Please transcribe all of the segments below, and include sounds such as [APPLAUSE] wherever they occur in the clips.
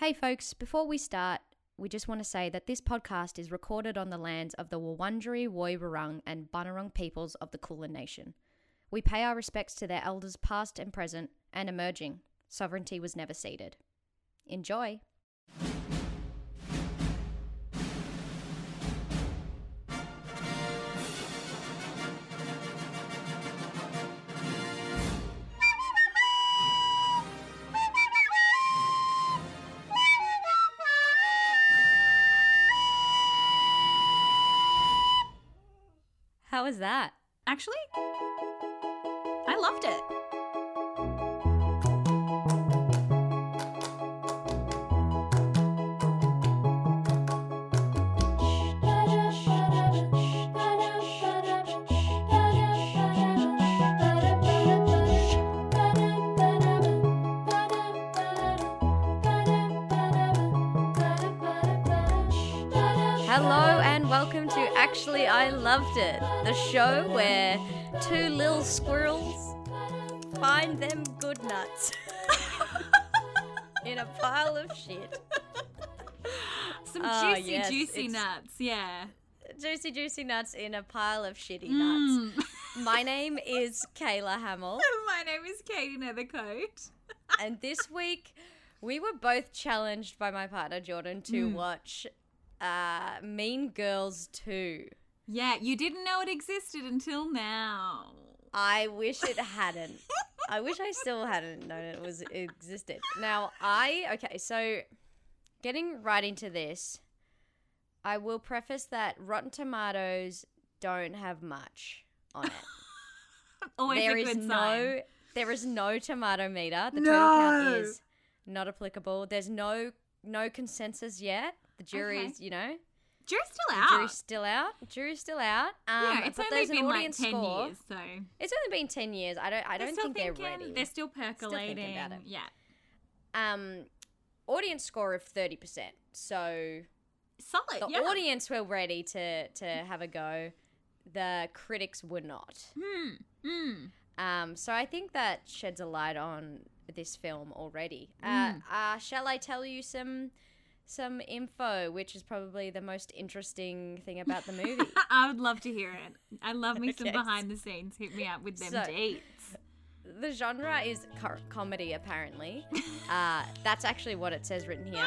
Hey, folks, before we start, we just want to say that this podcast is recorded on the lands of the Wurundjeri, Woiwurrung, and Bunurong peoples of the Kulin Nation. We pay our respects to their elders past and present and emerging. Sovereignty was never ceded. Enjoy! Was that? Actually, I loved it. The show where two little squirrels find them good nuts [LAUGHS] in a pile of shit. Some Ah, juicy, yes, juicy nuts. Yeah. Juicy, juicy nuts in a pile of shitty nuts. Mm. [LAUGHS] My name is Kayla Hamill, [LAUGHS] My name is Katie Nethercoat. and this week we were both challenged by my partner Jordan to watch uh, Mean Girls 2. Yeah, you didn't know it existed until now. I wish it hadn't. I wish I still hadn't known it was it existed. Now I okay, so getting right into this, I will preface that Rotten Tomatoes don't have much on it. [LAUGHS] Always there a is sign. no there is no tomato meter. The total count is not applicable. There's no no consensus yet. The jury's, Okay. you know, Jury's still out. jury's still out. Jury's still out. Um, yeah, it's but only been like 10 score. years, so. It's only been ten years. I don't. I They're don't still think they're ready. They're still thinking percolating. about it. Yeah. um audience score of 30% so Solid. the yeah. audience were ready to to have a go the critics were not Hmm. Mm. um so i think that sheds a light on this film already uh, Mm. uh shall i tell you some some info which is probably the most interesting thing about the movie [LAUGHS] I would love to hear it. I love me some behind the scenes. Hit me up with them So- dates. the genre is co- comedy apparently [LAUGHS] uh, that's actually what it says written here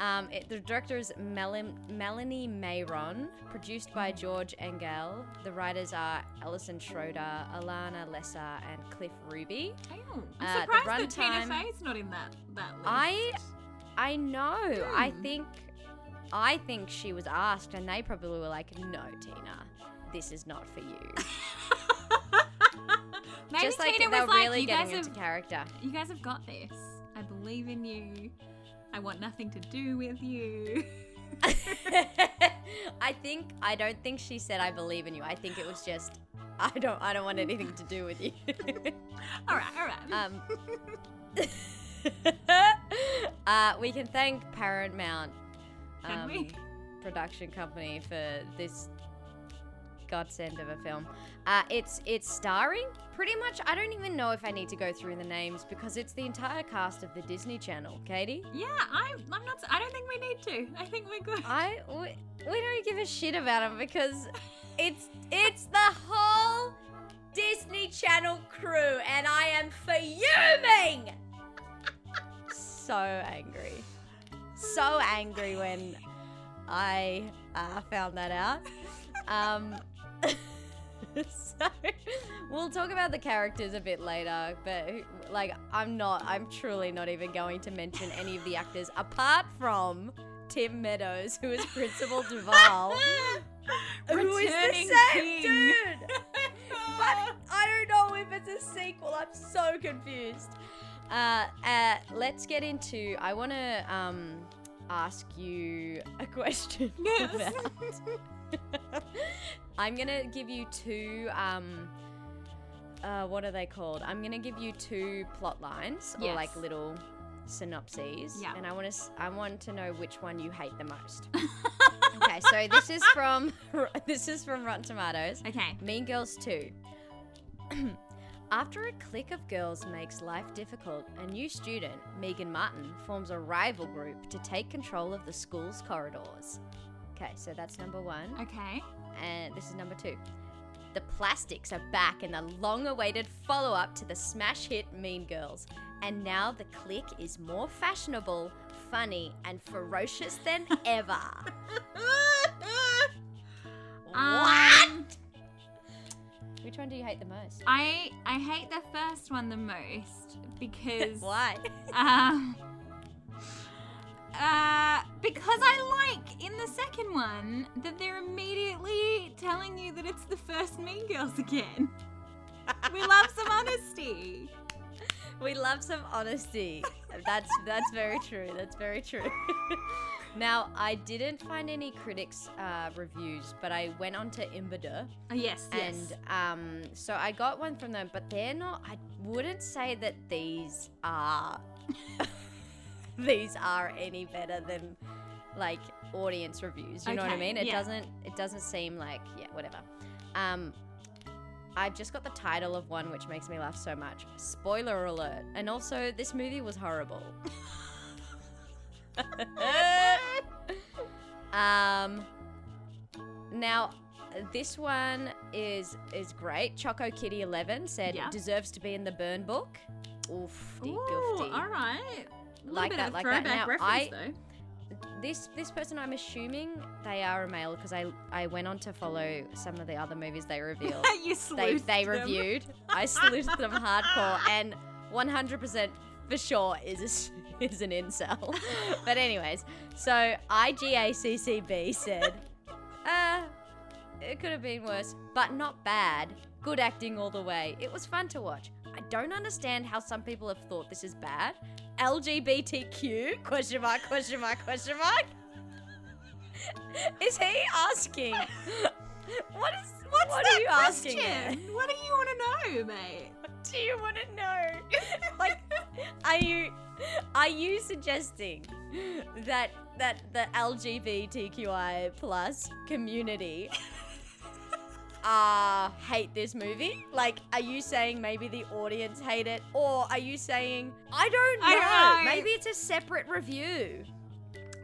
um, it, the director is Mel- melanie mayron produced by george engel the writers are allison schroeder elana lesser and cliff ruby Oh, I'm Uh, the surprised that Tina Fey's not in that that list. i i know i Hmm. think i think she was asked and they probably were like no tina this is not for you [LAUGHS] Maybe just like Tina they're was like, really you getting guys into have, character you guys have got this. I believe in you. I want nothing to do with you. [LAUGHS] I think I don't think she said I believe in you. I think it was just I don't I don't want anything to do with you. [LAUGHS] all right, all right. um uh, we can thank Paramount um, production company for this godsend of a film. Uh, it's it's starring pretty much. I don't even know if I need to go through the names because it's the entire cast of the Disney Channel. Katie, yeah, I'm. I'm not. I don't think we need to. I think we're good. I we, we don't give a shit about them because [LAUGHS] it's it's the whole Disney Channel crew, and I am fuming. So angry, so angry when I uh, found that out. Um, [LAUGHS] so we'll talk about the characters a bit later, but like I'm not, I'm truly not even going to mention any of the actors apart from Tim Meadows, who is Principal [LAUGHS] Duval, who is the same king. dude. [LAUGHS] But I don't know if it's a sequel. I'm so confused. Uh, uh, let's get into. I want to um ask you a [LAUGHS] question. Yes. [LAUGHS] I'm gonna give you two. Um, uh, what are they called? I'm gonna give you two plot lines or like little synopses. Yeah. And I want to. I want to know which one you hate the most. [LAUGHS] okay, so this is from this is from Rotten Tomatoes. okay. Mean Girls 2. [CLEARS THROAT] After a clique of girls makes life difficult, a new student, Megan Martin, forms a rival group to take control of the school's corridors. Okay, so that's number one. Okay. And this is number two. The Plastics are back in the long awaited follow up to the smash hit Mean Girls. And now the clique is more fashionable, funny, and ferocious than [LAUGHS] ever. Um, what? Which one do you hate the most? I I hate the first one the most because [LAUGHS] Why? um uh because I like in the second one that they're immediately telling you that it's the first Mean Girls again. We love some [LAUGHS] honesty. We love some honesty. That's that's very true. That's very true. [LAUGHS] now, I didn't find any critics' uh, reviews, but I went on to Imbader, Oh, yes, yes. and um, so I got one from them. But they're not. I wouldn't say that these are [LAUGHS] these are any better than like audience reviews. You know what I mean? It yeah. doesn't. It doesn't seem like yeah, whatever. Um, I've just got the title of one which makes me laugh so much. Spoiler alert. And also, this movie was horrible. [LAUGHS] [LAUGHS] um, now, this one is is great. Choco Kitty Eleven said Yeah. deserves to be in the burn book. Oof, Ooh, goofty. all right. A little Like bit that, of a like that. Now, reference I- though. This this person, I'm assuming they are a male because I I went on to follow some of the other movies they revealed. [LAUGHS] you they they them. reviewed. I [LAUGHS] sleuthed them hardcore, and 100% for sure is a [LAUGHS] is an incel. [LAUGHS] but anyways, so IGACCB said, [LAUGHS] uh, it could have been worse, but not bad. Good acting all the way. It was fun to watch. I don't understand how some people have thought this is bad. LGBTQ? Question mark, question mark, question mark. Is he asking? What is What's what that are you asking? there? What do you want to know, mate? What do you want to know? [LAUGHS] like, are you are you suggesting that that the LGBTQI plus community [LAUGHS] uh hate this movie? Like, are you saying maybe the audience hate it, or are you saying I don't know? I don't know. Maybe it's a separate review.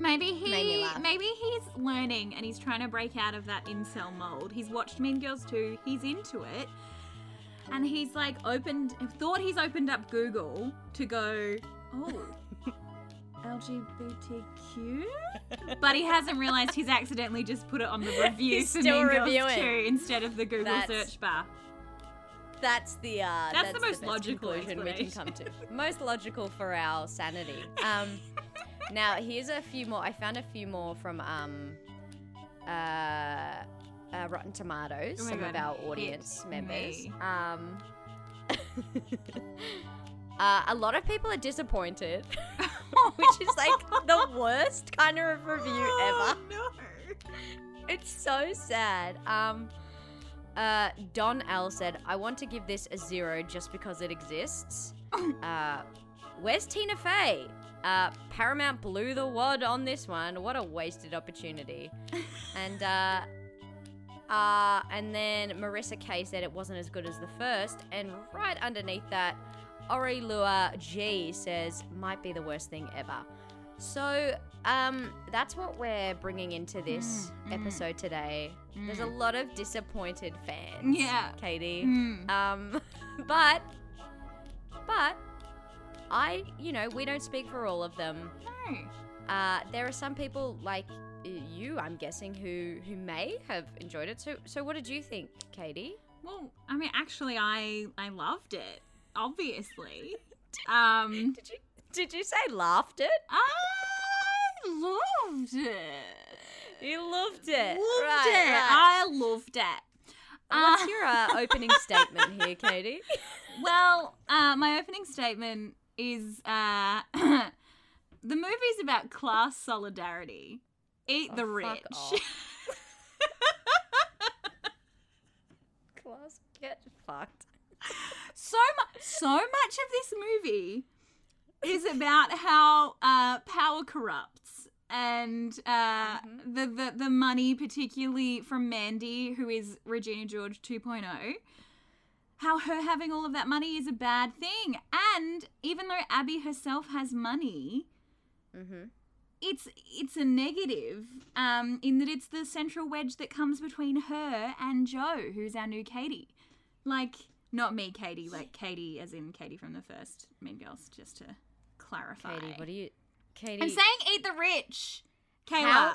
Maybe he, maybe he's learning and he's trying to break out of that incel mold. He's watched Mean Girls 2, he's into it, and he's like opened, thought he's opened up Google to go, oh, [LAUGHS] LGBTQ, but he hasn't realized he's accidentally just put it on the [LAUGHS] review He's for still Mean Girls reviewing. 2 instead of the Google That's- search bar. That's the uh, That's the most best logical conclusion we can come to. Most logical for our sanity. [LAUGHS] Um, now here's a few more. I found a few more from um, uh, uh, Rotten Tomatoes. Oh some of God, our hit audience members. Um, [LAUGHS] uh, a lot of people are disappointed, [LAUGHS] which is like the worst kind of review [LAUGHS] Oh, ever. no. It's so sad. Um, uh, Don L said, "I want to give this a zero just because it exists." uh, where's Tina Fey? Uh, Paramount blew the wad on this one. What a wasted opportunity. [LAUGHS] and uh, uh, and then Marissa Kay said it wasn't as good as the first. And right underneath that, Ori Lua G says might be the worst thing ever. So um, that's what we're bringing into this Mm, mm. episode today. There's a Mm. lot of disappointed fans. Yeah. Katie. Hmm. Um, [LAUGHS] but, but, I, you know, we don't speak for all of them. No. Uh, there are some people like you, I'm guessing, who who may have enjoyed it. So, so what did you think, Katie? Well, I mean, actually, I I loved it. Obviously, [LAUGHS] um, Did you did you say laughed it? I loved it. You loved it. Loved right, it. right. I loved it. What's Uh, your uh, opening statement here, Katie? well, uh, my opening statement is uh, [COUGHS] the movie's about class solidarity. Eat Oh, the rich. [LAUGHS] Class, get fucked. so much, so much of this movie is about how uh, power corrupts and uh, Mhm. the, the the money, particularly from Mandy, who is Regina George 2.0. how her having all of that money is a bad thing. And even though Abby herself has money, Mm-hmm. it's it's a negative um, in that it's the central wedge that comes between her and Joe, who's our new Katie. Like, not me, Katie, like Katie as in Katie from the first Mean Girls, just to clarify. Katie, what are you? Katie, I'm saying eat the rich. Kayla. how-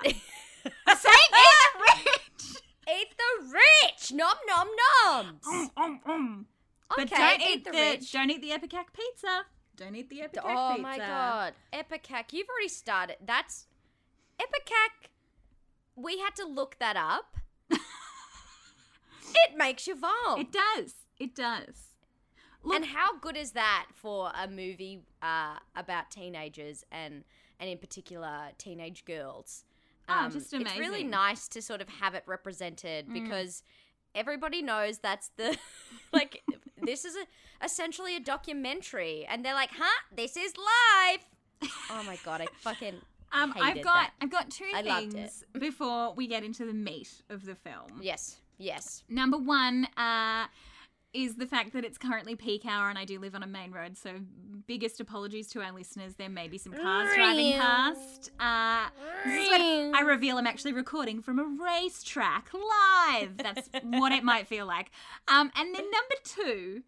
I'm saying eat the [LAUGHS] rich. Eat the rich. Nom nom noms. Um, um, um. But Okay, don't eat eat the the, rich. don't eat the Epicac pizza. Don't eat the Epicac Oh pizza. my god, Epicac! You've already started. That's Epicac. We had to look that up. [LAUGHS] it makes you vom. It does. It does. Look, and how good is that for a movie uh, about teenagers and and in particular teenage girls? Oh, just It's really nice to sort of have it represented Mm. because everybody knows that's the [LAUGHS] like this is a, essentially a documentary, and they're like, "Huh, this is live." Oh my god, I fucking [LAUGHS] um, I've got that. I've got two I things before we get into the meat of the film. yes, yes. Number one uh, is the fact that it's currently peak hour and I do live on a main road, so biggest apologies to our listeners. There may be some cars driving past. Uh, this is when I reveal I'm actually recording from a racetrack live. That's what it might feel like. Um, and then number two,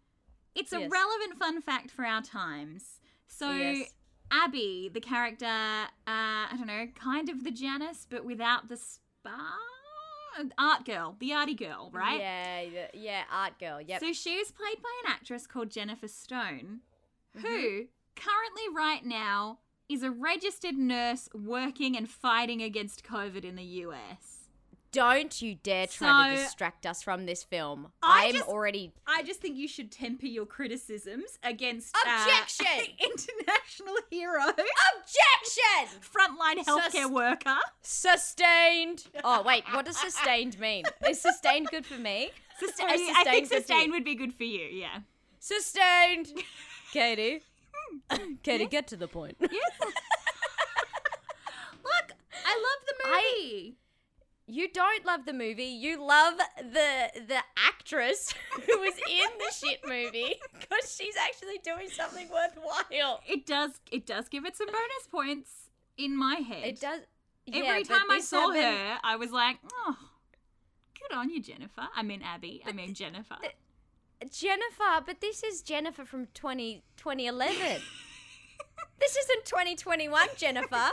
it's a Yes. relevant fun fact for our times. So Yes. Abby, the character, uh, I don't know, kind of the Janis, but without the spa. Art girl, the arty girl, right? Yeah, yeah, art girl. Yep. So she was played by an actress called Jennifer Stone, Mm-hmm. who currently, right now, is a registered nurse working and fighting against COVID in the US. Don't you dare try to distract us from this film. I I'm just- already I just think you should temper your criticisms against uh, Objection! [LAUGHS] international hero, objection. frontline healthcare Sus- worker. Sustained. [LAUGHS] Oh wait, what does sustained mean? Is sustained good for me? Sustain- Or I think sustained good for sustain you? would be good for you. Yeah. Sustained. [LAUGHS] Katie. Hmm. Katie, get to the point. Look, I love the I- movie. You don't love the movie. You love the the actress [LAUGHS] who was in the shit movie [LAUGHS] because she's actually doing something worthwhile. it does. It does give it some bonus points in my head. It does. Every yeah, but time I saw happened- her, I was like, oh, good on you, Jennifer. I mean, Abby. I mean, Jennifer. Jennifer, but this is Jennifer from 20, 2011. [LAUGHS] this isn't 2021, Jennifer.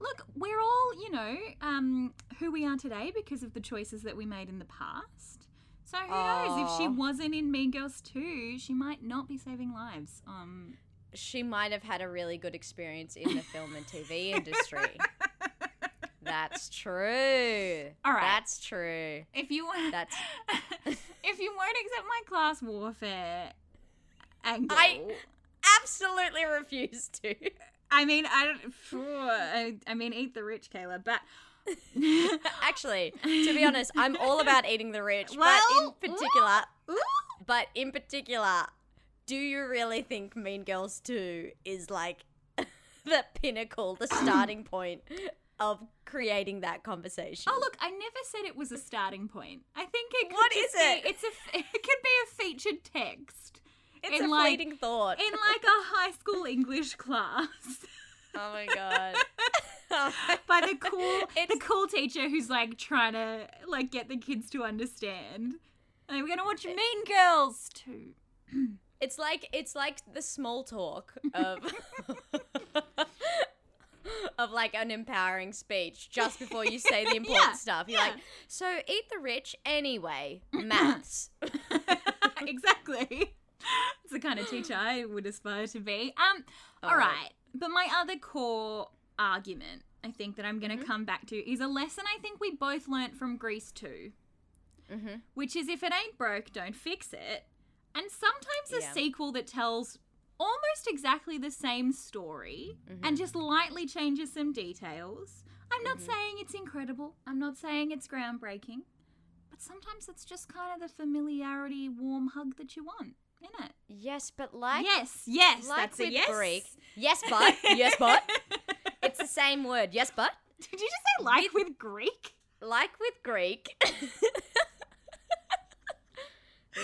Look, we're all, you know, um, who we are today because of the choices that we made in the past. So who knows? If she wasn't in Mean Girls 2, she might not be saving lives. Um, She might have had a really good experience in the film and TV [LAUGHS] industry. That's true. All right. That's true. if you want, That's [LAUGHS] if you won't accept my class warfare angle, I- absolutely refuse to. I mean, I don't. phew, I, I mean, eat the rich, Kayla. But [LAUGHS] Actually, to be honest, I'm all about eating the rich, Well, but in particular, Ooh. but in particular, do you really think Mean Girls 2 is like [LAUGHS] the pinnacle, the starting point of creating that conversation? Oh look, I never said it was a starting point. I think it could What just is it? Be, it's a f- [LAUGHS] it could be a featured text it's in a like- fleeting thought. in like a high school English class [LAUGHS] oh my god. Oh [LAUGHS] my- by the cool the cool teacher who's like trying to like get the kids to understand. Like, we're gonna watch Mean Girls 2. [CLEARS THROAT] It's like it's like the small talk of [LAUGHS] of like an empowering speech just before you say the important Yeah, stuff. You're yeah. like, so eat the rich anyway. [CLEARS THROAT] Maths. exactly. [LAUGHS] It's the kind of teacher I would aspire to be. Um, all Alright. But my other core argument, I think that I'm going to Mm-hmm. come back to, is a lesson I think we both learnt from Grease 2, mm-hmm. which is if it ain't broke, don't fix it. And sometimes a Yeah. sequel that tells almost exactly the same story and just lightly changes some details. I'm not saying it's incredible. I'm not saying it's groundbreaking. But sometimes it's just kind of the familiarity, warm hug that you want, isn't it? Yes, but like yes, yes, like that's a yes. Greek. Yes, but yes, but [LAUGHS] it's the same word. Yes, but Did you just say like with Greek? like with Greek. [LAUGHS]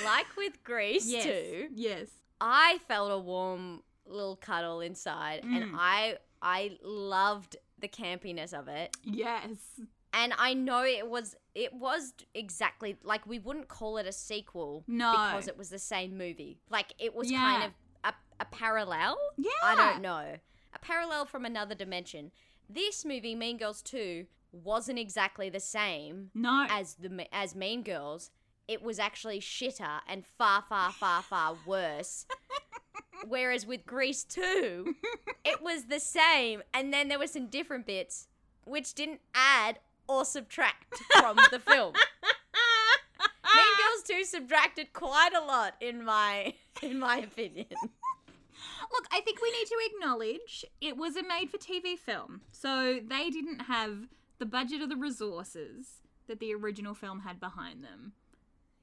like with Grease yes. too, Yes. I felt a warm little cuddle inside, and Mm. I I loved the campiness of it. Yes. And I know it was it was exactly like we wouldn't call it a sequel No. because it was the same movie. Like it was Yeah. kind of a, a parallel. Yeah. I don't know. A parallel from another dimension. This movie, Mean Girls 2, wasn't exactly the same No. as the as Mean Girls. It was actually shitter and far, far, far, far [LAUGHS] worse. [LAUGHS] Whereas with Grease 2, it was the same, and then there were some different bits which didn't add or subtract from the film. Mean [LAUGHS] Girls 2 subtracted quite a lot in my in my opinion. Look, I think we need to acknowledge it was a made for TV film. So they didn't have the budget or the resources that the original film had behind them.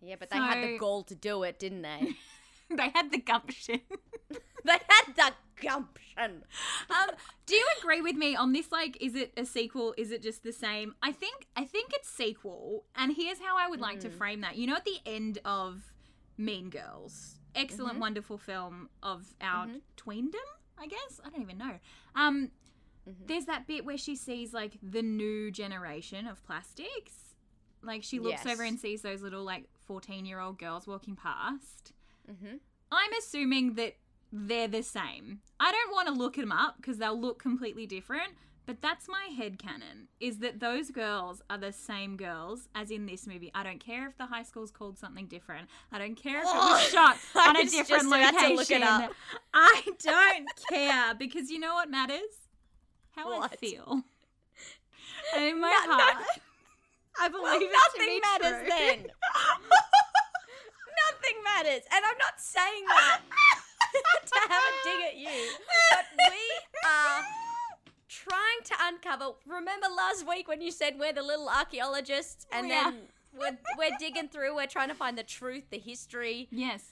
Yeah, but they had the So- goal to do it, didn't they? [LAUGHS] they had the gumption. They had the gumption. um, do you agree with me on this? Like, is it a sequel? Is it just the same? I think I think it's sequel, and here's how I would like to Mm. frame that. You know, at the end of Mean Girls, excellent, Mhm. wonderful film of our Mhm. tweendom. I guess I don't even know. Um, Mhm. there's that bit where she sees like the new generation of plastics. Like she looks over and sees those little like 14 year old girls walking past. Mm-hmm. I'm assuming that they're the same. I don't want to look them up because they'll look completely different, but that's my head canon is that those girls are the same girls as in this movie. I don't care if the high school's called something different. I don't care if it Oh, was [LAUGHS] shot I on a different location. look it up. I don't care because you know what matters? How I feel. And [LAUGHS] in my No- no- heart, I believe Well, it to nothing matters true. then. [LAUGHS] nothing matters, and I'm not saying that [LAUGHS] to have a dig at you, but we are trying to uncover. Remember last week when you said we're the little archaeologists, and Yeah. then [LAUGHS] we're we're digging through. We're trying to find the truth, the history. Yes.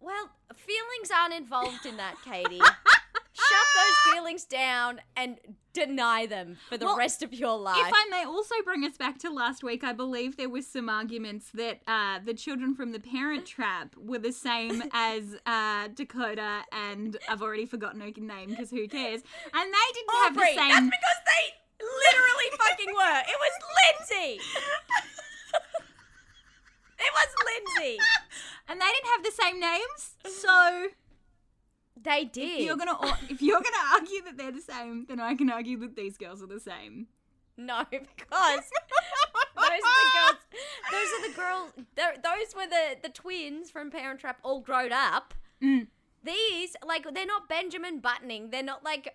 Well, feelings aren't involved in that, Katie. [LAUGHS] Shut those feelings down and deny them for the Well, rest of your life. If I may also bring us back to last week, I believe there was some arguments that uh, the children from the Parent Trap were the same [LAUGHS] as uh, Dakota and I've already forgotten her name because who cares? And they didn't have the same. that's because they literally fucking were. It was Lindsay. [LAUGHS] it was Lindsay. and they didn't have the same names. So They did. if you're gonna if you're gonna argue that they're the same, then I can argue that these girls are the same. No, [LAUGHS] because [LAUGHS] those are the girls. Those are the girls. Those were the the twins from Parent Trap, all grown up. Mm. These, like, they're not Benjamin Buttoning. They're not like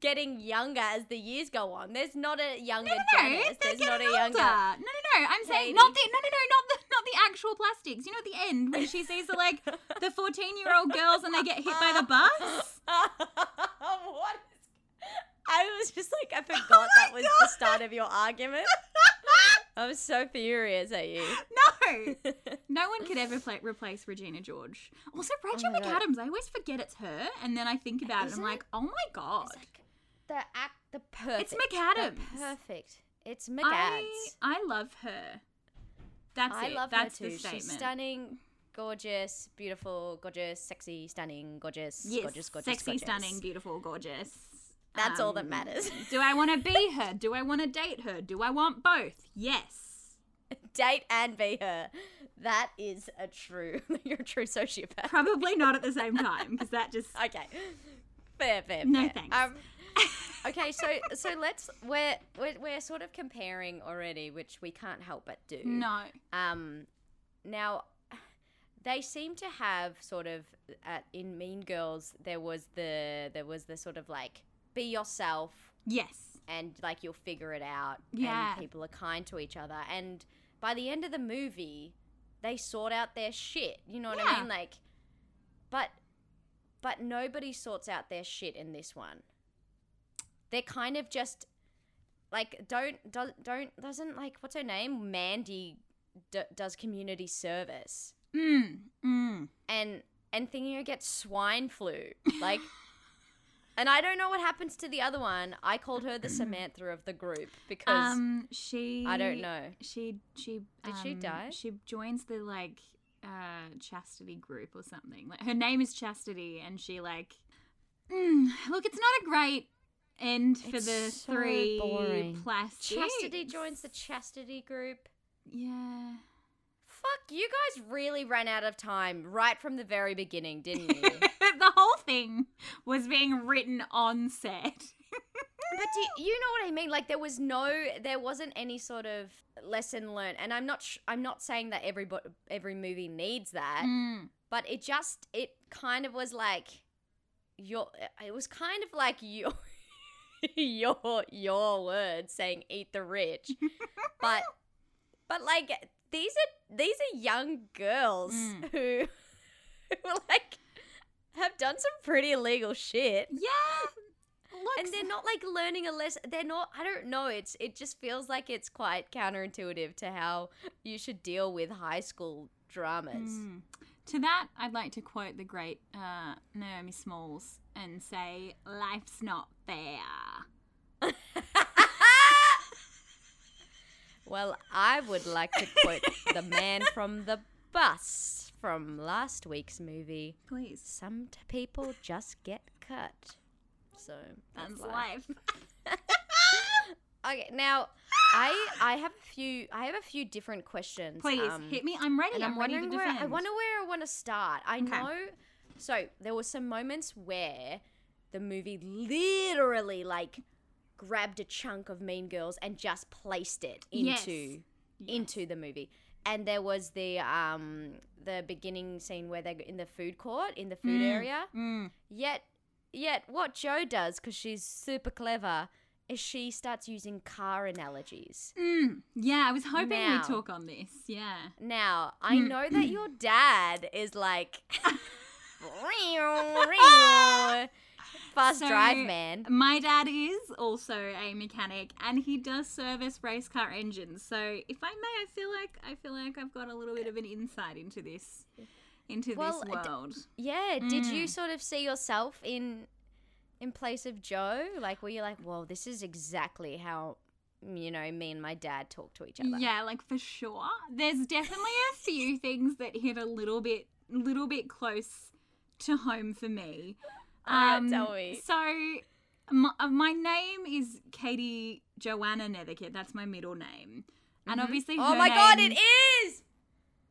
getting younger as the years go on. There's not a younger No, no, no, Janis. There's not a younger. older. No, no, no. I'm saying not the no, no, no, not the not the actual plastics. You know, at the end when she sees the like the 14 year old girls and they get hit by the [LAUGHS] bus. what is? I was just like, I [LAUGHS] oh forgot that was the start of your argument. [LAUGHS] I was so furious at you. No, [LAUGHS] no one could ever play, replace Regina George. Also, oh Rachel Oh my God. McAdams. I always forget it's her, and then I think about it I'm like, oh my god, It's like the act, the perfect. it's McAdams. the perfect. It's McAds. I I love her. That's I it. love That's her too. the statement. She's stunning, gorgeous, beautiful, gorgeous, sexy, stunning, gorgeous, Yes, gorgeous, gorgeous, sexy, gorgeous. stunning, beautiful, gorgeous. That's all that Um, matters. [LAUGHS] do I want to be her? Do I want to date her? Do I want both? Yes. Date and be her. That is a true. [LAUGHS] You're a true sociopath. Probably [LAUGHS] not at the same time because that just Okay. Fair, fair, No fair. thanks. Um, okay, so so let's we're, we're we're sort of comparing already, which we can't help but do. no. Um, now they seem to have sort of at in Mean Girls there was the there was the sort of like be yourself Yes. and like you'll figure it out Yeah. and people are kind to each other and by the end of the movie they sort out their shit you know what i mean like but but nobody sorts out their shit in this one they're kind of just like don't do, don't doesn't like what's her name mandy d- does community service Mm. Mm. and and thingy gets swine flu like [LAUGHS] and i don't know what happens to the other one i called her the samantha of the group because Um. She. i don't know She. She. Did she um, die? She joins the like uh, chastity group or something. Like her name is Chastity, and she like. Mm, look, it's not a great end for It's the so three boring. plastics. Chastity joins the chastity group. Yeah. Fuck, you guys really ran out of time right from the very beginning, didn't [LAUGHS] you? the whole thing was being written on set. But do you know what I mean? Like there was no, there wasn't any sort of lesson learned, and I'm not, sh- I'm not saying that every bo- every movie needs that, Mm. but it just, it kind of was like, your, it was kind of like your, [LAUGHS] your, your words saying "eat the rich," [LAUGHS] but, but like these are these are young girls Mm. who, [LAUGHS] who like have done some pretty illegal shit Yeah. Look, and they're not like learning a lesson they're not i don't know it's it just feels like it's quite counterintuitive to how you should deal with high school dramas Mm. To that, I'd like to quote the great uh, Naomi Smalls and say, "Life's not fair." [LAUGHS] well i would like to quote the man from the bus from last week's movie Please, some t- people just get cut so that's that's life. life. [LAUGHS] okay now i i have a few i have a few different questions Please um, hit me. I'm ready. I'm, I'm ready to wondering where defend. I wonder where I want to start. I Okay. know. So there were some moments where the movie literally like grabbed a chunk of Mean Girls and just placed it Yes. into Yes. into the movie. And there was the um the beginning scene where they're in the food court in the food Mm. area. Mm. Yet yet what Joe does because she's super clever is she starts using car analogies. Mm. Yeah, I was hoping Now. we'd talk on this. Yeah. Now, I Hmm. know that your dad is like [LAUGHS] [LAUGHS] fast So, drive man. My dad is also a mechanic, and he does service race car engines. So, if I may, I feel like I feel like I've got a little bit of an insight into this, into Well, this d- world. Yeah, did you Mm. sort of see yourself in in place of Joe? Like were you like, "Well, this is exactly how you know, me and my dad talk to each other." Yeah, like for sure. There's definitely a few things that hit a little bit, little bit close to home for me. Alright, tell me. So, my, uh, my name is Katie Joanna Netherkit. That's my middle name, and Mhm. obviously, Oh my god, it is.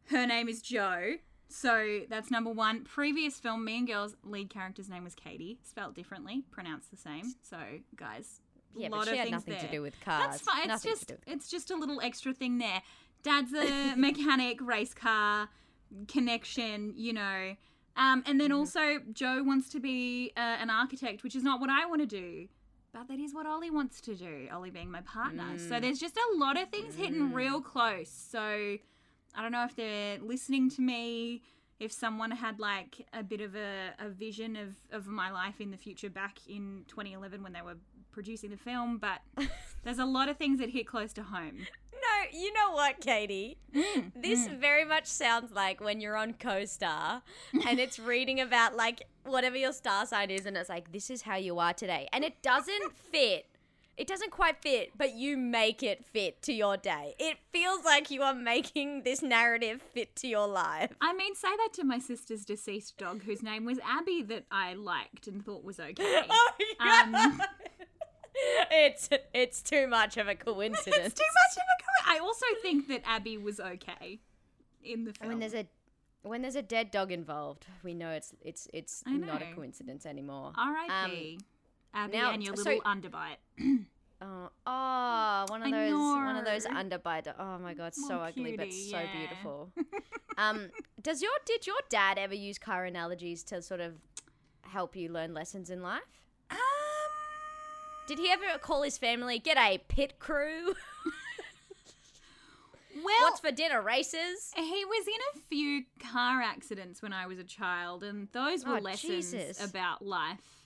her name is Joe. So that's number one. Previous film, Mean Girls, lead character's name was Katie, spelled differently, pronounced the same. So guys, Yeah, lot but she of had things nothing there. to do with cars. That's fine. It's just to do with it's just a little extra thing there. Dad's a [LAUGHS] mechanic, race car connection, you know. Um, and then Mm-hmm. also Joe wants to be uh, an architect, which is not what I want to do. But that is what Ollie wants to do, Ollie being my partner. So Mm. there's just a lot of things hitting Mm. real close. So I don't know if they're listening to me, if someone had like a bit of a, a vision of, of my life in the future back in 2011 when they were producing the film, but [LAUGHS] there's a lot of things that hit close to home. You know what, Katie? Mm, This very much sounds like when you're on CoStar and it's [LAUGHS] reading about like whatever your star sign is, and it's like, this is how you are today. And it doesn't [LAUGHS] fit. It doesn't quite fit, but you make it fit to your day. It feels like you are making this narrative fit to your life. I mean, say that to my sister's deceased dog, whose name was Abby, that I liked and thought was okay. [LAUGHS] Oh Um. [LAUGHS] it's it's too much of a coincidence. It's too much of a co- I also think that Abby was okay in the film. When there's a when there's a dead dog involved, we know it's it's it's not a coincidence anymore. R.I.P. Abby now- and your so- little underbite. [CLEARS THROAT] Oh, oh, one of I those, one of those know. underbite. Oh my god, so Little ugly but so yeah. beautiful. [LAUGHS] um, does your did your dad ever use car analogies to sort of help you learn lessons in life? Did he ever call his family, "Get a pit crew"? [LAUGHS] well, What's for dinner? Races. he was in a few car accidents when I was a child, and those were Oh, lessons Jesus. about life.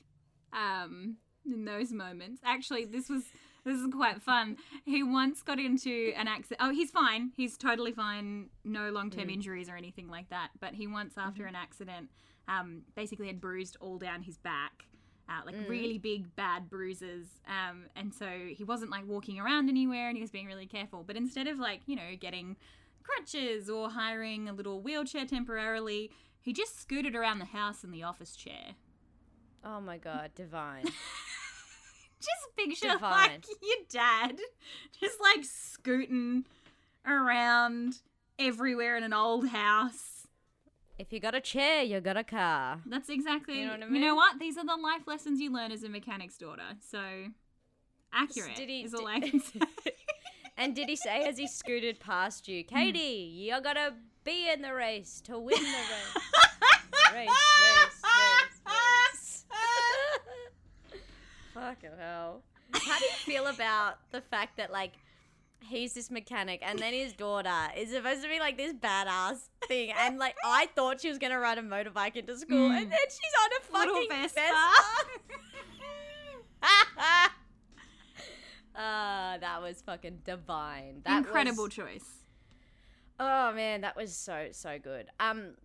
Um, in those moments, actually, this was this is quite fun. He once got into an accident. Oh, he's fine. He's totally fine. No long term Mm. injuries or anything like that. But he once, after Mm-hmm. an accident, um, basically had bruised all down his back. Uh, like Mm. really big bad bruises um, and so he wasn't like walking around anywhere and he was being really careful but instead of like you know getting crutches or hiring a little wheelchair temporarily. He just scooted around the house in the office chair. Oh my god, divine. [LAUGHS] Just picture Divine. like your dad just like scooting around everywhere in an old house. If you got a chair, you got a car. That's exactly. You know what I You know what? These are the life lessons you learn as a mechanic's daughter. So accurate Did he- is all did- I can [LAUGHS] say. And did he say as he scooted past you, hmm. Katie, you gotta be in the race to win the race? [LAUGHS] race, race, race, race. [LAUGHS] Fucking hell. How do you feel about the fact that like he's this mechanic and then his daughter is supposed to be like this badass thing and like I thought she was gonna ride a motorbike into school Mm. and then she's on a Little fucking Vespa. Vespa. [LAUGHS] Ah, that was fucking divine. That Incredible was- choice. Oh man, that was so so good. Um,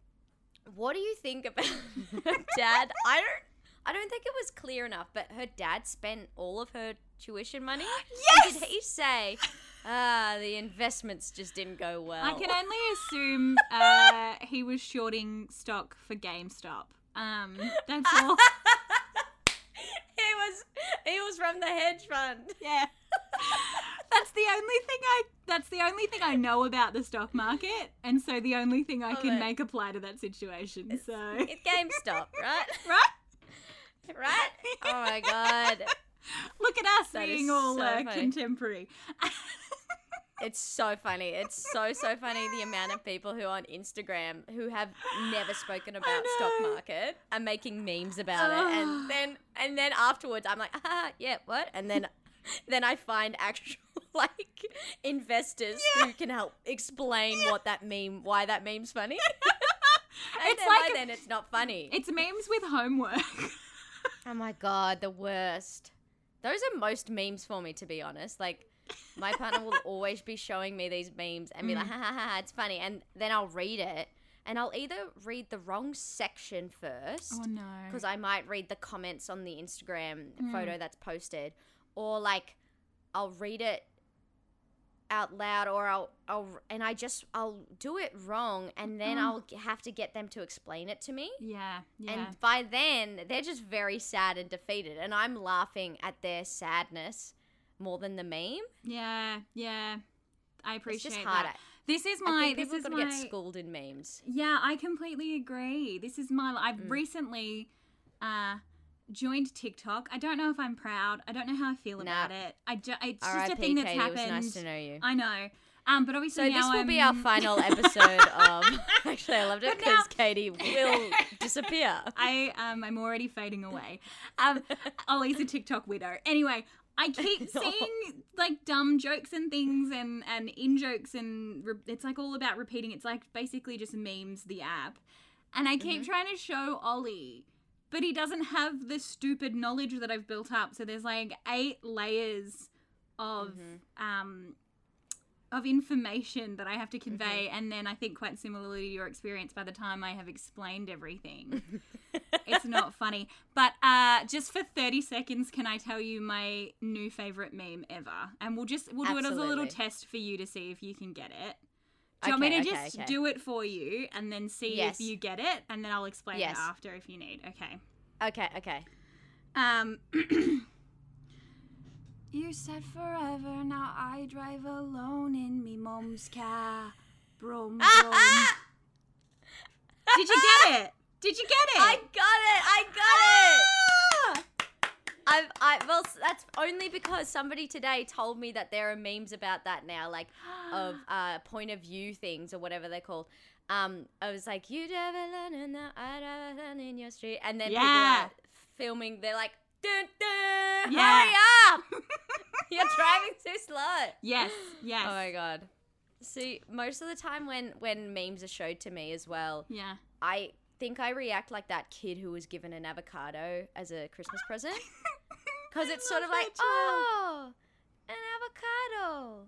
what do you think about [LAUGHS] dad? I don't. I don't think it was clear enough, but her dad spent all of her tuition money. [GASPS] Yes! Did he say, ah, the investments just didn't go well? I can only assume [LAUGHS] uh, he was shorting stock for GameStop. Um, that's [LAUGHS] all. he was he was from the hedge fund. Yeah. That's the only thing I that's the only thing I know about the stock market and so the only thing I Love can it. make apply to that situation. So It's GameStop, [LAUGHS] right? right? right? Oh my god. Look at us That being all so uh, contemporary. It's so funny. It's so so funny the amount of people who on Instagram who have never spoken about stock market are making memes about it, and then and then afterwards I'm like, ah, yeah, what? And then [LAUGHS] then I find actual [LAUGHS] like investors who can help explain what that meme, why that meme's funny. [LAUGHS] and It's then like by then it's not funny. It's memes with homework. Oh my god, the worst. Those are most memes for me, to be honest. Like, my partner will [LAUGHS] always be showing me these memes and be like, Mm. ha ha ha, ha, it's funny. And then I'll read it, and I'll either read the wrong section first, oh no. because I might read the comments on the Instagram Mm. photo that's posted, or like, I'll read it out loud or I'll, I'll and I just I'll do it wrong and then Mm. I'll have to get them to explain it to me. Yeah, yeah. And by then, they're just very sad and defeated. And I'm laughing at their sadness more than the meme. yeah, yeah. I It's appreciate just hard. that. This is my this is my get schooled in memes. Yeah, I completely agree. This is my. I've Mm. recently uh, joined TikTok. I don't know if I'm proud. I don't know how I feel Nah. about it. I ju- it's just a thing that's Katie, happened. it was nice to know you. I know. Um, but obviously So now this will I'm, be our final [LAUGHS] episode of. [LAUGHS] Actually, I loved it because now- Katie [LAUGHS] will disappear. I um, I'm already fading away. Um, Ollie's a TikTok widow. Anyway, I keep [LAUGHS] seeing like dumb jokes and things and and in jokes and re- it's like all about repeating. It's like basically just memes the app, and I keep Mhm. trying to show Ollie, but he doesn't have the stupid knowledge that I've built up. So there's like eight layers of Mhm. um of information that I have to convey, and then I think quite similarly to your experience, by the time I have explained everything, [LAUGHS] it's not funny. But uh, just for 30 seconds, can I tell you my new favorite meme ever? And we'll just we'll do it as a little test for you to see if you can get it. Do you want me to okay, just okay. do it for you and then see Yes. if you get it, and then I'll explain Yes. it after if you need. Okay. Okay, okay. Um. [CLEARS THROAT] you said forever, now I drive alone in me mom's car. Brom, brom. [LAUGHS] Did you get it? Did you get it? I got it! I got it! I've, I well, that's only because somebody today told me that there are memes about that now, like [GASPS] of uh, point of view things or whatever they're called. Um, I was like, you drive alone and now I drive alone in your street, and then people Yeah. are filming. They're like, dun, dun, Yeah. hurry up! [LAUGHS] [LAUGHS] You're driving too slow. Yes, yes. Oh my god. See, most of the time when when memes are showed to me as well, yeah. I think I react like that kid who was given an avocado as a Christmas [LAUGHS] present. [LAUGHS] Because it's sort of like, child. oh, an avocado.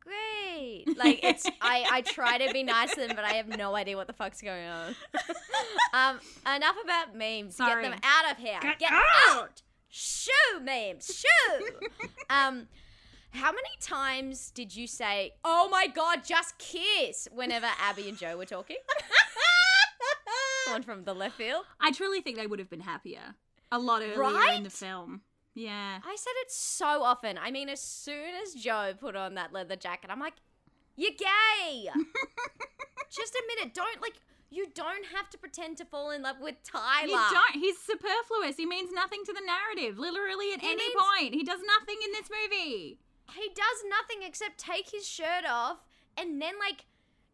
Great. Like it's I, I try to be nice to them, but I have no idea what the fuck's going on. [LAUGHS] um, enough about memes. Sorry. Get them out of here. Get Get out! out. Shoo memes. Shoo. um How many times did you say, "Oh my god, just kiss" whenever Abby and Joe were talking? One from the left field. I truly think they would have been happier a lot earlier in the film. Yeah. I said it so often. I mean, as soon as Joe put on that leather jacket, I'm like, "You're gay." [LAUGHS] just admit it. Don't like. You don't have to pretend to fall in love with Tyler. You don't. He's superfluous. He means nothing to the narrative. Literally at He any means- point, he does nothing in this movie. he does nothing except take his shirt off and then like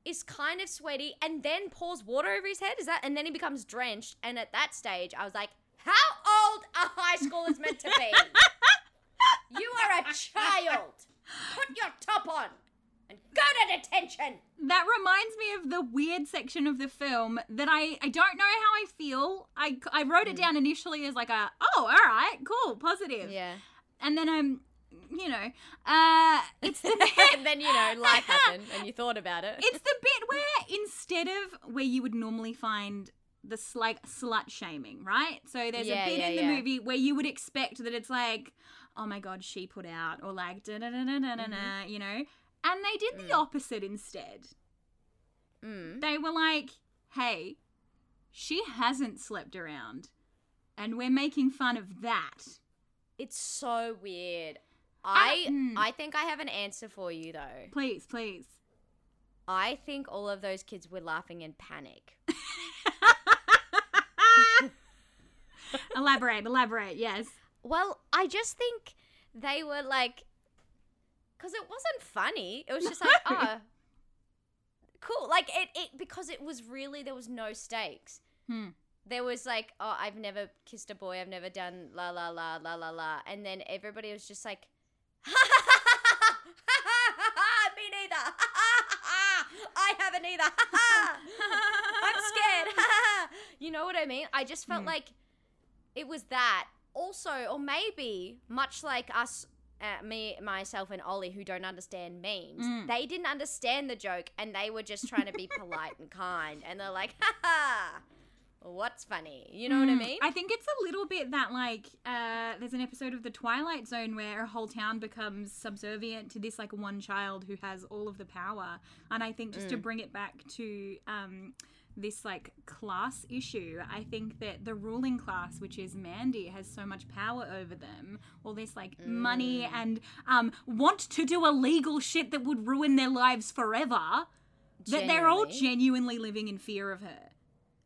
is kind of sweaty and then pours water over his head is that and then he becomes drenched. And at that stage i was like how old a high school is meant to be? [LAUGHS] You are a child. Put your top on and go to detention. That reminds me of the weird section of the film that I, I don't know how I feel. I, I wrote it hmm. down initially as like a, oh, all right, cool, positive. yeah. And then I'm, you know, uh, it's the [LAUGHS] bit, and then you know life [LAUGHS] happened and you thought about it it's the bit where instead of where you would normally find the s- like slut shaming, right? So there's Yeah, a bit yeah, in the yeah. movie where you would expect that it's like, oh my god, she put out, or like da da da da da da, Mm-hmm. you know, and they did the opposite instead. mm. They were like, hey, she hasn't slept around, and we're making fun of that. it's so weird i mm. i think i have an answer for you though Please, please. I think all of those kids were laughing in panic. [LAUGHS] elaborate, elaborate. Yes. Well, I just think they were like, because it wasn't funny. It was just like, [LAUGHS] oh, cool. Like it, it, because it was really there was no stakes. Hmm. There was like, oh, I've never kissed a boy. I've never done la la la la la la, and then everybody was just like, [LAUGHS] me neither. [LAUGHS] I haven't either. [LAUGHS] I'm scared. you know what I mean? I just felt Mm. like it was that. Also, or maybe much like us, uh, me, myself, and Ollie, who don't understand memes, Mm. they didn't understand the joke, and they were just trying to be polite and kind, and they're like, "Ha ha." What's funny? You know what I Mm, mean? I think it's a little bit that like uh, there's an episode of the Twilight Zone where a whole town becomes subservient to this like one child who has all of the power, and I think just to Mm. bring it back to um, this like class issue, I think that the ruling class, which is Mandy, has so much power over them, all this like money Mm. and um, want to do illegal shit that would ruin their lives forever. That they're all Genuinely. genuinely living in fear of her.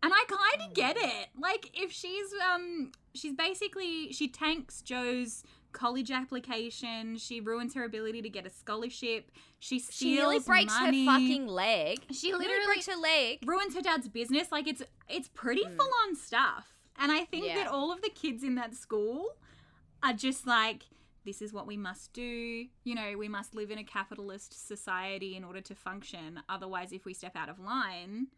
And I kind of get it. Like if she's um she's basically she tanks Joe's college application, she ruins her ability to get a scholarship, she steals She nearly breaks money, her fucking leg. She Nearly literally breaks her leg. ruins her dad's business. Like it's it's pretty full on stuff. And I think Mm. Yeah. that all of the kids in that school are just like this is what we must do. You know, we must live in a capitalist society in order to function. Otherwise, if we step out of line,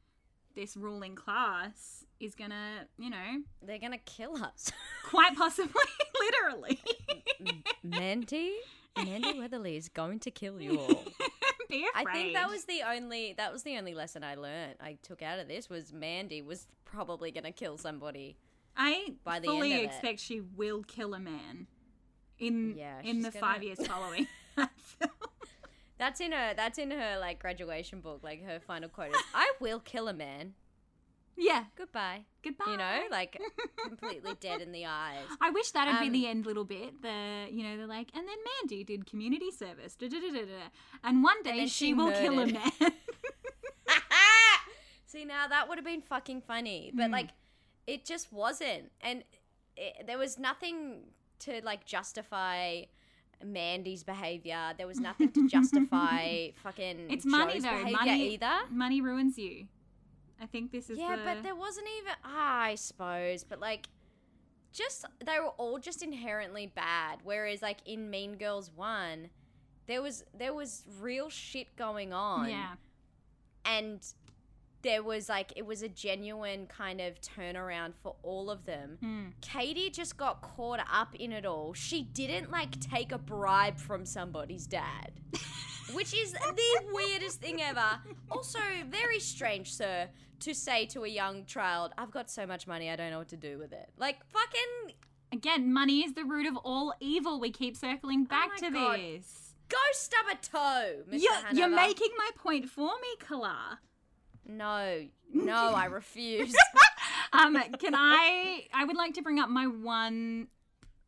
this ruling class is gonna, you know, They're gonna kill us. [LAUGHS] quite possibly, [LAUGHS] literally, Mandy, Mandy [LAUGHS] Weatherly is going to kill you all. be I think that was the only that was the only lesson I learned. I took out of this was Mandy was probably gonna kill somebody. I by the fully end of it. expect she will kill a man in Yeah, in the gonna- five years following. That. That's in her that's in her like graduation book. Like her final quote is I will kill a man. yeah, Goodbye. goodbye. You know, like [LAUGHS] completely dead in the eyes. I wish that'd be Um, the end little bit. The you know they're like, and then Mandy did community service, da, da, da, da, da. and one day then she, she will kill a man. [LAUGHS] [LAUGHS] See now that would have been fucking funny, but Mm. like it just wasn't, and it, there was nothing to like justify Mandy's behavior. There was nothing to justify [LAUGHS] fucking. it's money though. behavior Money either. Money ruins you. I think this is Yeah, the... but there wasn't even. Ah, I suppose, but like. Just they were all just inherently bad. Whereas like in Mean Girls one, there was there was real shit going on. yeah. and there was like it was a genuine kind of turnaround for all of them. Hmm. Katie just got caught up in it all. She didn't like take a bribe from somebody's dad. [LAUGHS] Which is the weirdest thing ever. Also, very strange, sir, to say to a young child, I've got so much money, I don't know what to do with it. Like, fucking Again, money is the root of all evil. We keep circling back Oh to God. this. Go stub a toe, Mr. You're, you're making my point for me, Kala. No, no, I refuse. [LAUGHS] Um, can I? I would like to bring up my one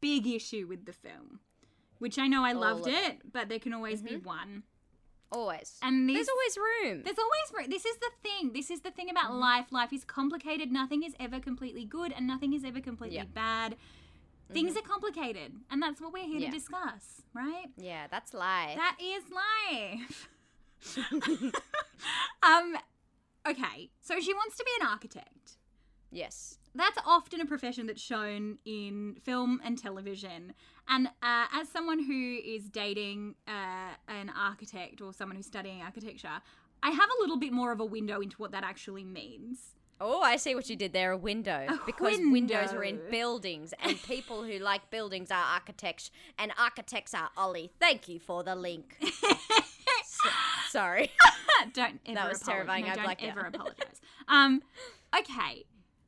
big issue with the film, which I know I loved it, it. but there can always be one. always. And these, There's always room. there's always room. This is the thing. This is the thing about Mm-hmm. life. Life is complicated. Nothing is ever completely good, and nothing is ever completely Yeah. Mm-hmm. bad. Things are complicated, and that's what we're here Yeah. to discuss, right? Yeah, that's life. That is life. [LAUGHS] [LAUGHS] um, okay. So she wants to be an architect. yes. that's often a profession that's shown in film and television. And uh, as someone who is dating uh, an architect or someone who's studying architecture, I have a little bit more of a window into what that actually means. Oh, I see what you did there. A window. A because windows are in buildings, and [LAUGHS] people who like buildings are architects, and architects are Ollie. Thank you for the link. [LAUGHS] S- sorry. [LAUGHS] don't ever was apolo- terrifying. No, I don't ever out. [LAUGHS] apologize. um, okay.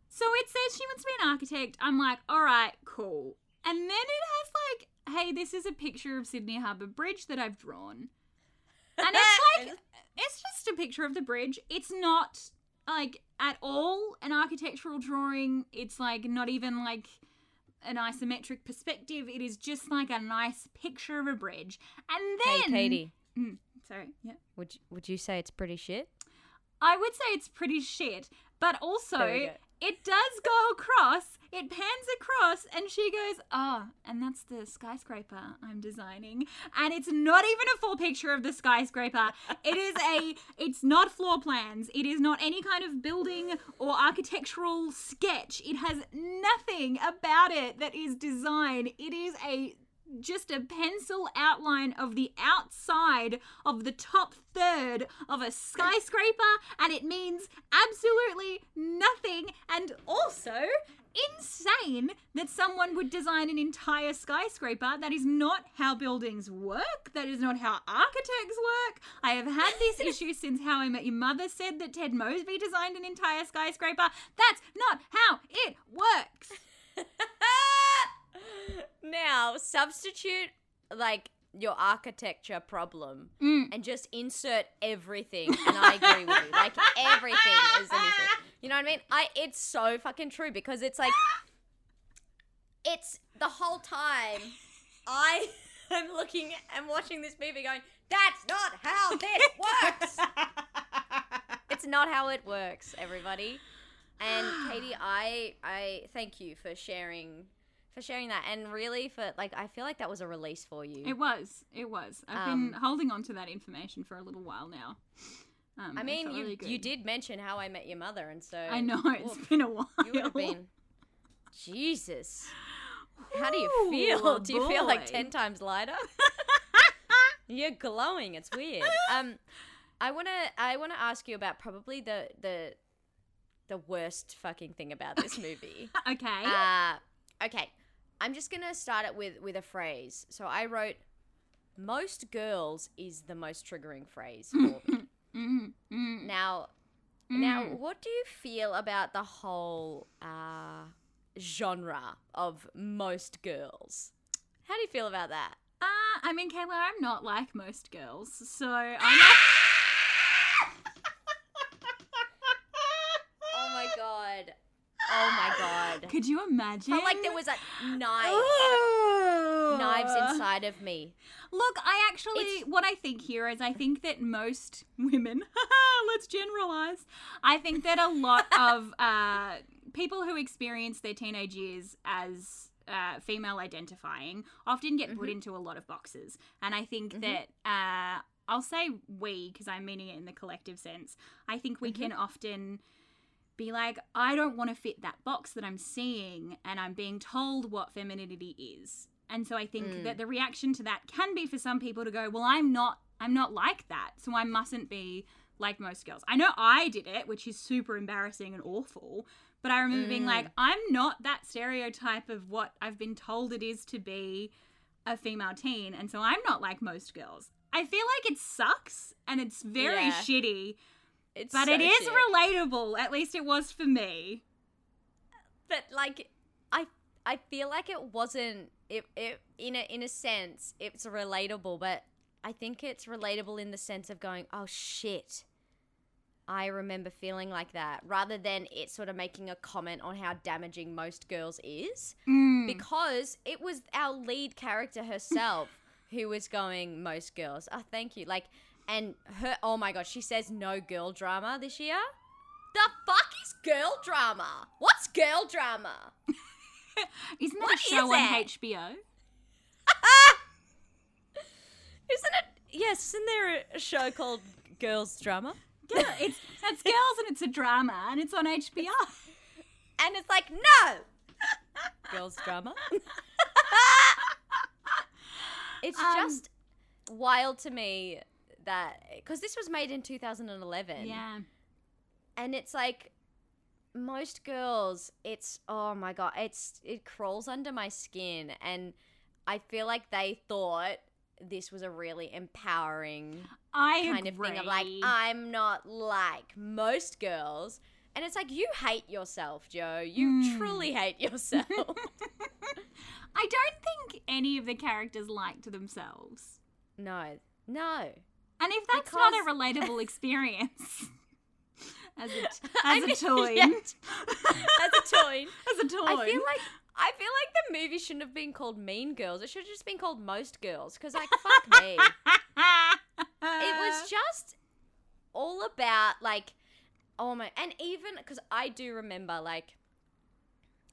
So it says she wants to be an architect. I'm like, all right, cool. And then it has like, hey, this is a picture of Sydney Harbour Bridge that I've drawn. And it's [LAUGHS] like, it's just a picture of the bridge. It's not like at all an architectural drawing. It's like not even like an isometric perspective. It is just like a nice picture of a bridge. And then. hey, Katie, Mm, sorry, yeah. would you, would you say it's pretty shit? I would say it's pretty shit, but also There we go. it does go across. It pans across, and she goes, "Oh, and that's the skyscraper I'm designing." And it's not even a full picture of the skyscraper. it is a. [LAUGHS] It's not floor plans. It is not any kind of building or architectural sketch. It has nothing about it that is design. It is a just a pencil outline of the outside of the top third of a skyscraper, and it means absolutely nothing, and also insane that someone would design an entire skyscraper. That is not how buildings work. That is not how architects work. I have had this [LAUGHS] issue since How I Met Your Mother said that Ted Mosby designed an entire skyscraper. That's not how it works. [LAUGHS] [LAUGHS] now, substitute like your architecture problem Mm. and just insert everything. And I agree with you. Like [LAUGHS] everything is an issue. You know what I mean? I it's so fucking true because it's like it's the whole time I [LAUGHS] am looking and watching this movie going, that's not how this works. it's not how it works, everybody. And Katie, I I thank you for sharing for sharing that and really for like I feel like that was a release for you. It was. It was. I've Um, been holding on to that information for a little while now. Um, I mean, you really you did mention how I met your mother, and so I know it's been a while. you would have been. Jesus, how do you feel? Do you feel like ten times lighter? [LAUGHS] You're glowing. It's weird. Um, I wanna I wanna ask you about probably the the the worst fucking thing about this [LAUGHS] movie. okay. Uh, okay, I'm just gonna start it with with a phrase. So I wrote, "Most girls" is the most triggering phrase for me. [LAUGHS] Mm, mm, now, now, mm. what do you feel about the whole uh, genre of most girls? How do you feel about that? Uh, I mean, Kayla, I'm not like most girls, so I'm not. Oh my god! Oh my Could you imagine? Felt like there was a knife, Ugh. knives inside of me. Look, I actually, It's- what I think here is I think that most [LAUGHS] women, [LAUGHS] let's generalize, I think that a lot [LAUGHS] of uh, people who experience their teenage years as uh, female identifying often get put Mhm. into a lot of boxes. And I think Mhm. that, uh, I'll say we, because I'm meaning it in the collective sense, I think we Mhm. can often be like, I don't want to fit that box that I'm seeing, and I'm being told what femininity is. And so I think Mm. that the reaction to that can be for some people to go, well, I'm not, I'm not like that, so I mustn't be like most girls. I know I did it, which is super embarrassing and awful. But I remember being Mm. like, I'm not that stereotype of what I've been told it is to be a female teen, and so I'm not like most girls. I feel like it sucks and it's very Yeah. shitty, It's but so it is shit. relatable. At least it was for me. but like I I feel like it wasn't it, it in a in a sense it's relatable, but I think it's relatable in the sense of going, oh shit. I remember feeling like that rather than it sort of making a comment on how damaging most girls is Mm. because it was our lead character herself [LAUGHS] who was going most girls. Oh, thank you. Like and her oh my god, she says no girl drama this year. The fuck is girl drama? What's girl drama? [LAUGHS] Isn't that a show on it? HBO? [LAUGHS] Isn't it? Yes, isn't there a show called Girls Drama? Girl, it's it's girls and it's a drama and it's on HBO. And it's like, no! [LAUGHS] Girls Drama? it's Um, just wild to me that. Because this was made in 2011. Yeah. And it's like. Most girls, it's oh my god, it's it crawls under my skin, and I feel like they thought this was a really empowering I kind of thing of like. I'm not like most girls. And it's like you hate yourself, Joe. You Hmm. truly hate yourself. [LAUGHS] I don't think any of the characters liked themselves. no. No. And if that's not a relatable [LAUGHS] experience as a, [LAUGHS] I as a toy, yeah. [LAUGHS] As a toy. as a toy, I feel like I feel like the movie shouldn't have been called Mean Girls. It should have just been called Most Girls. Because like fuck me. it was just all about like oh my and even because i do remember like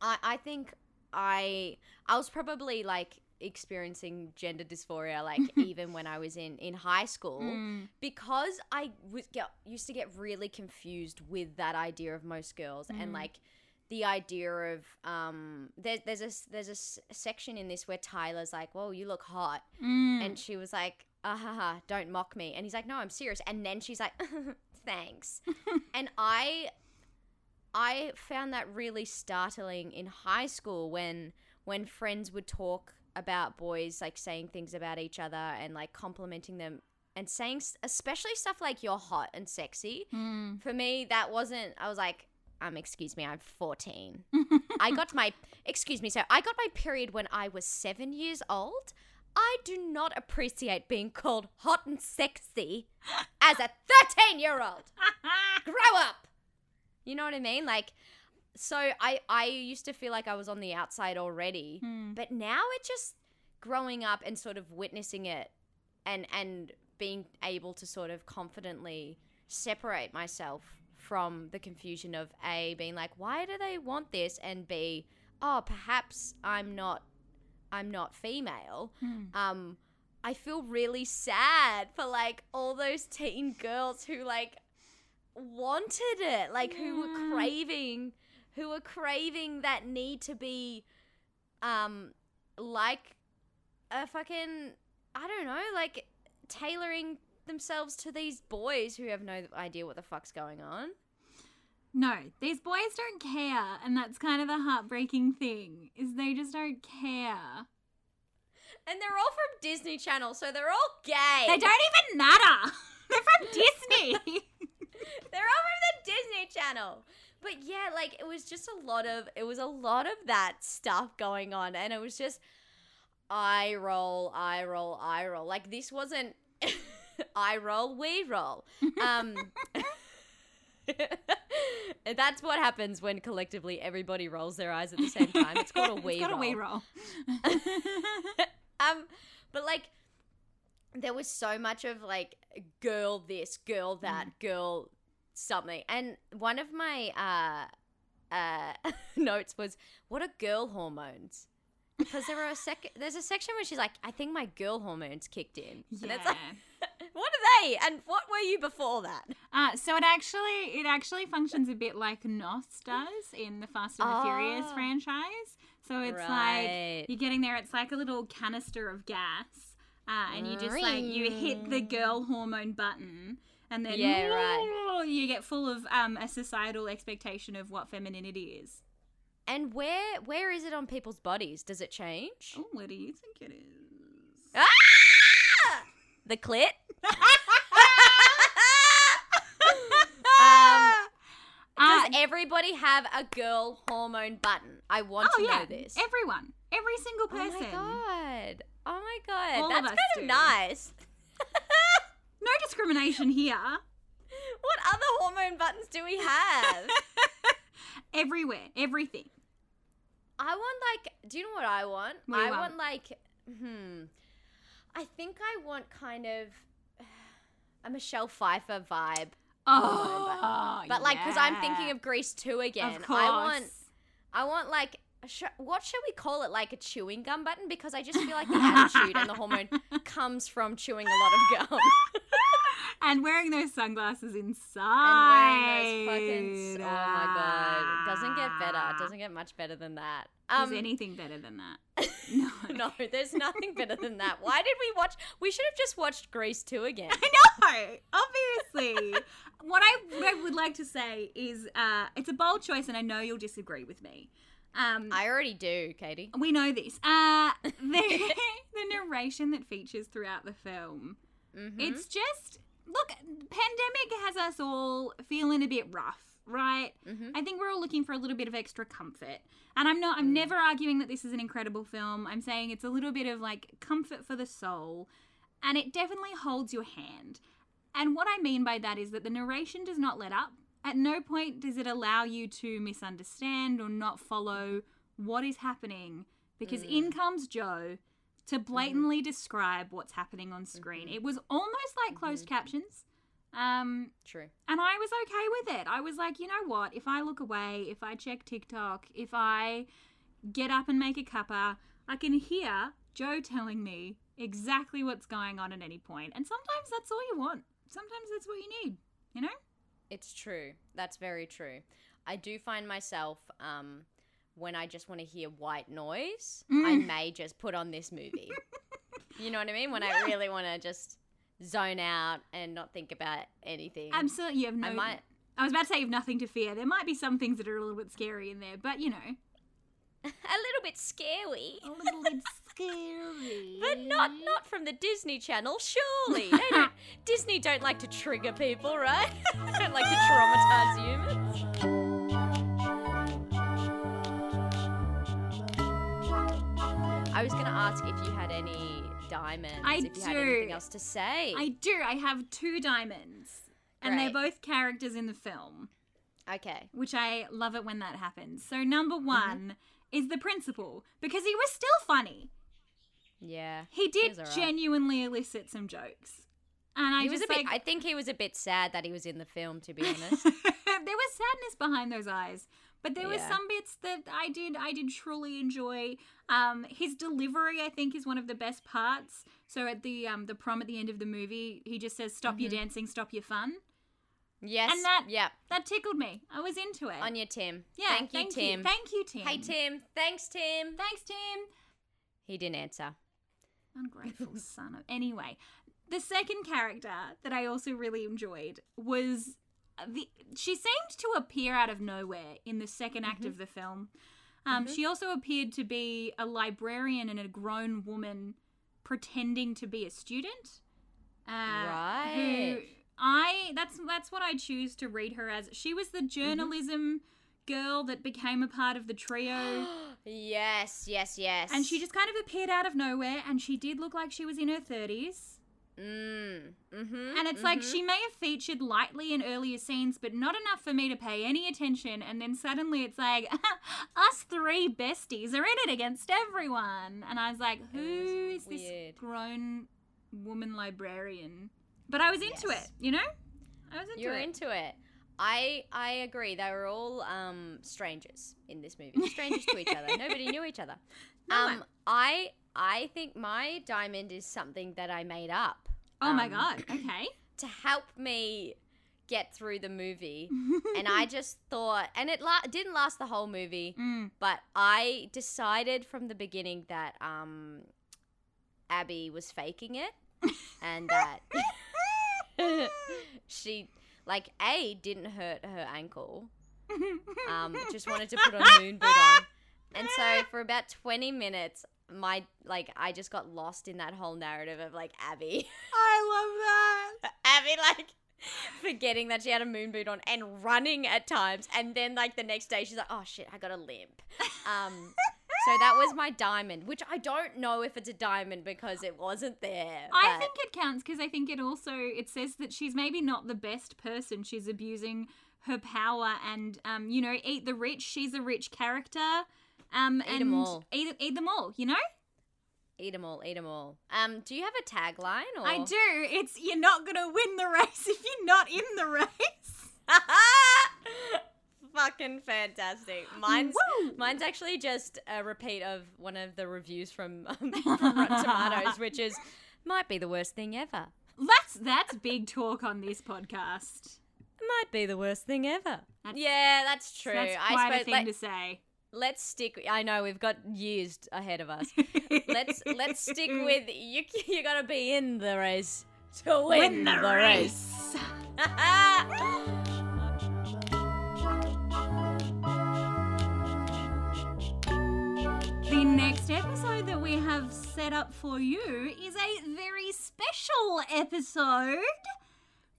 i i think i i was probably like experiencing gender dysphoria like [LAUGHS] even when i was in in high school Mm. because i was get, used to get really confused with that idea of most girls and Mm. like the idea of um there, there's a there's a section in this where tyler's like whoa you look hot Mm. and she was like, ah, ha, ha, don't mock me. And he's like, no, I'm serious. And then she's like, [LAUGHS] thanks. [LAUGHS] and I, I found that really startling in high school when, when friends would talk about boys, like saying things about each other and like complimenting them and saying, especially stuff like you're hot and sexy. Mm. For me, that wasn't, I was like, um, excuse me, I'm 14. I got my [LAUGHS] excuse me, so I got my period when I was seven years old. I do not appreciate being called hot and sexy as a 13 year old. [LAUGHS] Grow up. You know what I mean? Like, so I I used to feel like I was on the outside already, Mm. but now it just growing up and sort of witnessing it, and and being able to sort of confidently separate myself from the confusion of a being like, why do they want this, and b, oh, perhaps I'm not, I'm not female. Mm. Um, I feel really sad for like all those teen girls who like wanted it, like who were craving, who are craving that need to be, um, like a fucking, I don't know, like tailoring themselves to these boys who have no idea what the fuck's going on. No, these boys don't care, and that's kind of the heartbreaking thing. Is they just don't care. And they're all from Disney Channel, so they're all gay. They don't even matter. [LAUGHS] They're from [LAUGHS] Disney. They're all from the Disney Channel. But yeah, like it was just a lot of it was a lot of that stuff going on and it was just eye roll, eye roll, eye roll. Like this wasn't [LAUGHS] eye roll, we roll. Um [LAUGHS] That's what happens when collectively everybody rolls their eyes at the same time. It's called a wee [LAUGHS] it's roll. a wee roll. um, but like, there was so much of like girl this, girl that, girl something, and one of my uh uh [LAUGHS] notes was what are girl hormones? Because there are a sec, there's a section where she's like, I think my girl hormones kicked in. And yeah. it's like, [LAUGHS] what are they? And what were you before that? Uh, so it actually it actually functions a bit like NOS does in the Fast and the Furious Ah. franchise. So it's Right. like you're getting there. It's like a little canister of gas, uh, and you just like you hit the girl hormone button, and then Yeah, right. you get full of um, a societal expectation of what femininity is. And where where is it on people's bodies? Does it change? Oh, where do you think it is? Ah! The clit? [LAUGHS] um, Uh, does everybody have a girl hormone button? I want oh to yeah, know this. everyone, every single person. oh my god. Oh my god. All of That's kind of do. [LAUGHS] nice. discrimination here. What other hormone buttons do we have? [LAUGHS] Everywhere, everything. I want like. Do you know what I want? What I want? want like. Hmm. I think I want kind of [SIGHS] a Michelle Pfeiffer vibe. Oh, But like, because I'm thinking of Grease 2 again. Of course. I want, I want like, sh- what should we call it? Like a chewing gum button? Because I just feel like the attitude and the hormone [LAUGHS] comes from chewing a lot of gum. [LAUGHS] and wearing those sunglasses inside. and wearing those fucking. Oh my god! It doesn't get better. It doesn't get much better than that. Is Um, anything better than that? [LAUGHS] No. [LAUGHS] no, there's nothing better than that. Why did we watch? We should have just watched Grease 2 again. [LAUGHS] I know, obviously. what I, what I would like to say is uh, it's a bold choice, and I know you'll disagree with me. Um, I already do, Katie. we know this. Uh, the, the narration that features throughout the film, Mm-hmm. it's just look. Pandemic has us all feeling a bit rough, right? Mhm. I think we're all looking for a little bit of extra comfort. And I'm not. I'm never arguing that this is an incredible film. I'm saying it's a little bit of like comfort for the soul, and it definitely holds your hand. And what I mean by that is that the narration does not let up. At no point does it allow you to misunderstand or not follow what is happening because in comes Joe to blatantly describe what's happening on screen. It was almost like closed captions. Um, True. and I was okay with it. I was like, you know what? If I look away, if I check TikTok, if I get up and make a cuppa, I can hear Joe telling me exactly what's going on at any point. And sometimes that's all you want. Sometimes that's what you need, you know? It's true. That's very true. I do find myself um, when I just want to hear white noise, I Mm. may just put on this movie. [LAUGHS] you know what I mean? When I really want to just zone out and not think about anything. Absolutely. You have no. I might. I was about to say you have nothing to fear. There might be some things that are a little bit scary in there, but you know. [LAUGHS] a little bit scary. A little bit [LAUGHS] scary. But not not from the Disney Channel, surely. Disney don't like to trigger people, right? don't like to traumatize humans. I was gonna ask if you had any diamonds. I if you had do. anything else to say. I do. I have two diamonds. And they're both characters in the film. Okay. which I love it when that happens. So number Mm-hmm. one is the principal because he was still funny. Yeah. He did genuinely elicit some jokes, and I he was just a bit. like I think he was a bit sad that he was in the film, to be honest. [LAUGHS] there was sadness behind those eyes, but there Yeah. some bits that I did I did truly enjoy. Um, his delivery I think is one of the best parts. So at the um the prom at the end of the movie, he just says, "Stop your dancing, stop your fun." yes. And that- Yeah. That tickled me. I was into it. On your Tim. yeah, Thank you, Tim. Thank you, Tim. Hey, Tim. Thanks, Tim. Thanks, Tim. He didn't answer. Ungrateful son of. Anyway, the second character that I also really enjoyed was the. She seemed to appear out of nowhere in the 2nd act of the film. Um, She also appeared to be a librarian and a grown woman pretending to be a student. Uh, Who Right. I that's that's what I choose to read her as. She was the journalism girl that became a part of the trio. [GASPS] yes, yes, yes. And she just kind of appeared out of nowhere, and she did look like she was in her 30s. Mm. Mm-hmm. And it's like she may have featured lightly in earlier scenes, but not enough for me to pay any attention. And then suddenly it's like, [LAUGHS] us three besties are in it against everyone. And I was like, who is this grown woman librarian? But I was into Yes. it, you know? I was into You're it. into it. I I agree. They were all um strangers in this movie. [LAUGHS] Strangers to each other. Nobody knew each other. No um. I I think my diamond is something that I made up. oh my um, god, okay. [CLEARS THROAT] To help me get through the movie. [LAUGHS] and I just thought and it la- didn't last the whole movie. Mm. But I decided from the beginning that um, Abby was faking it, [LAUGHS] and that [LAUGHS] she, like, a didn't hurt her ankle. Um, just wanted to put a moon boot on, and so for about twenty minutes, my like I just got lost in that whole narrative of like Abby, [LAUGHS] I love that. Abby like. Forgetting that she had a moon boot on and running at times, and then like the next day she's like, "Oh shit, I got a limp." Um, So that was my diamond, which I don't know if it's a diamond because it wasn't there. I think it counts because I think it also it says that she's maybe not the best person. She's abusing her power and um, you know, eat the rich. She's a rich character. Um, Eat them all. Eat, eat them all. You know. eat them all, eat them all. Um, do you have a tagline? Or? I do. It's you're not gonna win the race if you're not in the race. [LAUGHS] Fucking fantastic. Mine's Woo! mine's actually just a repeat of one of the reviews from um, [LAUGHS] from Rotten Tomatoes, which is might be the worst thing ever. That's that's big talk on this podcast. Might be the worst thing ever. That's- yeah, that's true. That's I quite a thing let, to say. Let's stick. I know we've got years ahead of us. [LAUGHS] let's let's stick with you. You gotta be in the race to win, the, race. The next episode that we have set up for you is a very special episode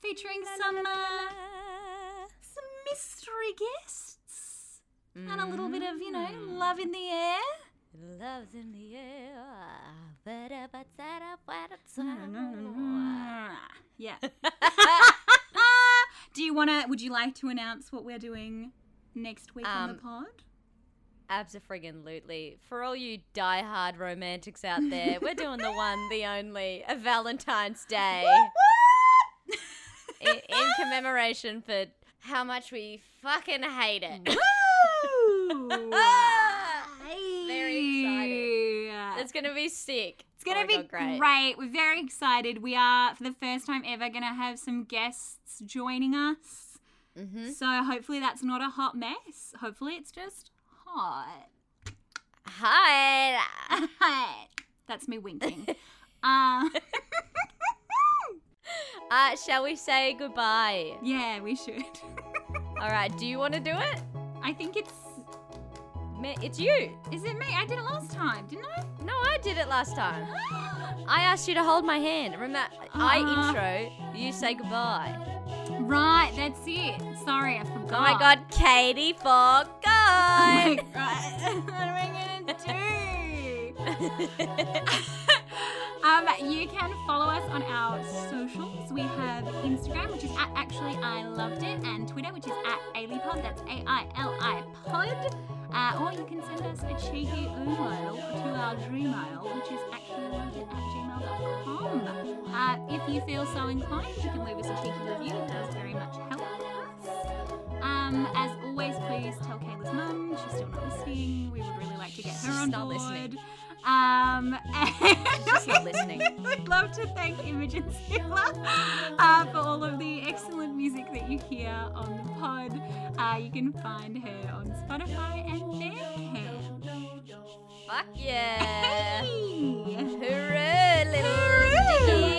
featuring some uh, some mystery guests and a little bit of you know love in the air. Love's in the air. Yeah. [LAUGHS] [LAUGHS] Do you want to? Would you like to announce what we're doing next week on the Um, pod? Absolutely. For all you die-hard romantics out there, we're doing the one, the only, a Valentine's Day [LAUGHS] in, in commemoration for how much we fucking hate it. [LAUGHS] Very excited. It's gonna be sick. It's gonna Oh be great. great. We're very excited. We are, for the first time ever, gonna have some guests joining us. Mm-hmm. So hopefully that's not a hot mess. Hopefully it's just hot. Hi. Hot. [LAUGHS] That's me winking. [LAUGHS] uh, Uh, shall we say goodbye? yeah, we should. All right. Do you want to do it? I think it's. It's you. Is it me? I did it last time, didn't I? No, I did it last time. [GASPS] I asked you to hold my hand. Remember, I Uh. intro. You say goodbye. Right, that's it. Sorry, I forgot. Oh my God, Katie forgot. right. [LAUGHS] [LAUGHS] [LAUGHS] what am I gonna do? um, you can follow us on our socials. We have Instagram, which is at actually I loved it, and Twitter, which is at AiliPod. That's A I L I Pod. Uh, or you can send us a cheeky email to our Gmail, which is actually at gmail.com. Uh, if you feel so inclined, you can leave us a cheeky review. It does very much help us. Um, as always, please tell Kayla's mum she's still not listening. We would really like to get her on board. listening. Um, [LAUGHS] She's not listening. [LAUGHS] We'd love to thank Imogen Sibler [LAUGHS] uh, for all of the excellent music that you hear on the pod. Uh, you can find her on Spotify and Bandcamp. Fuck yeah. Hey! Hooray, little dickies.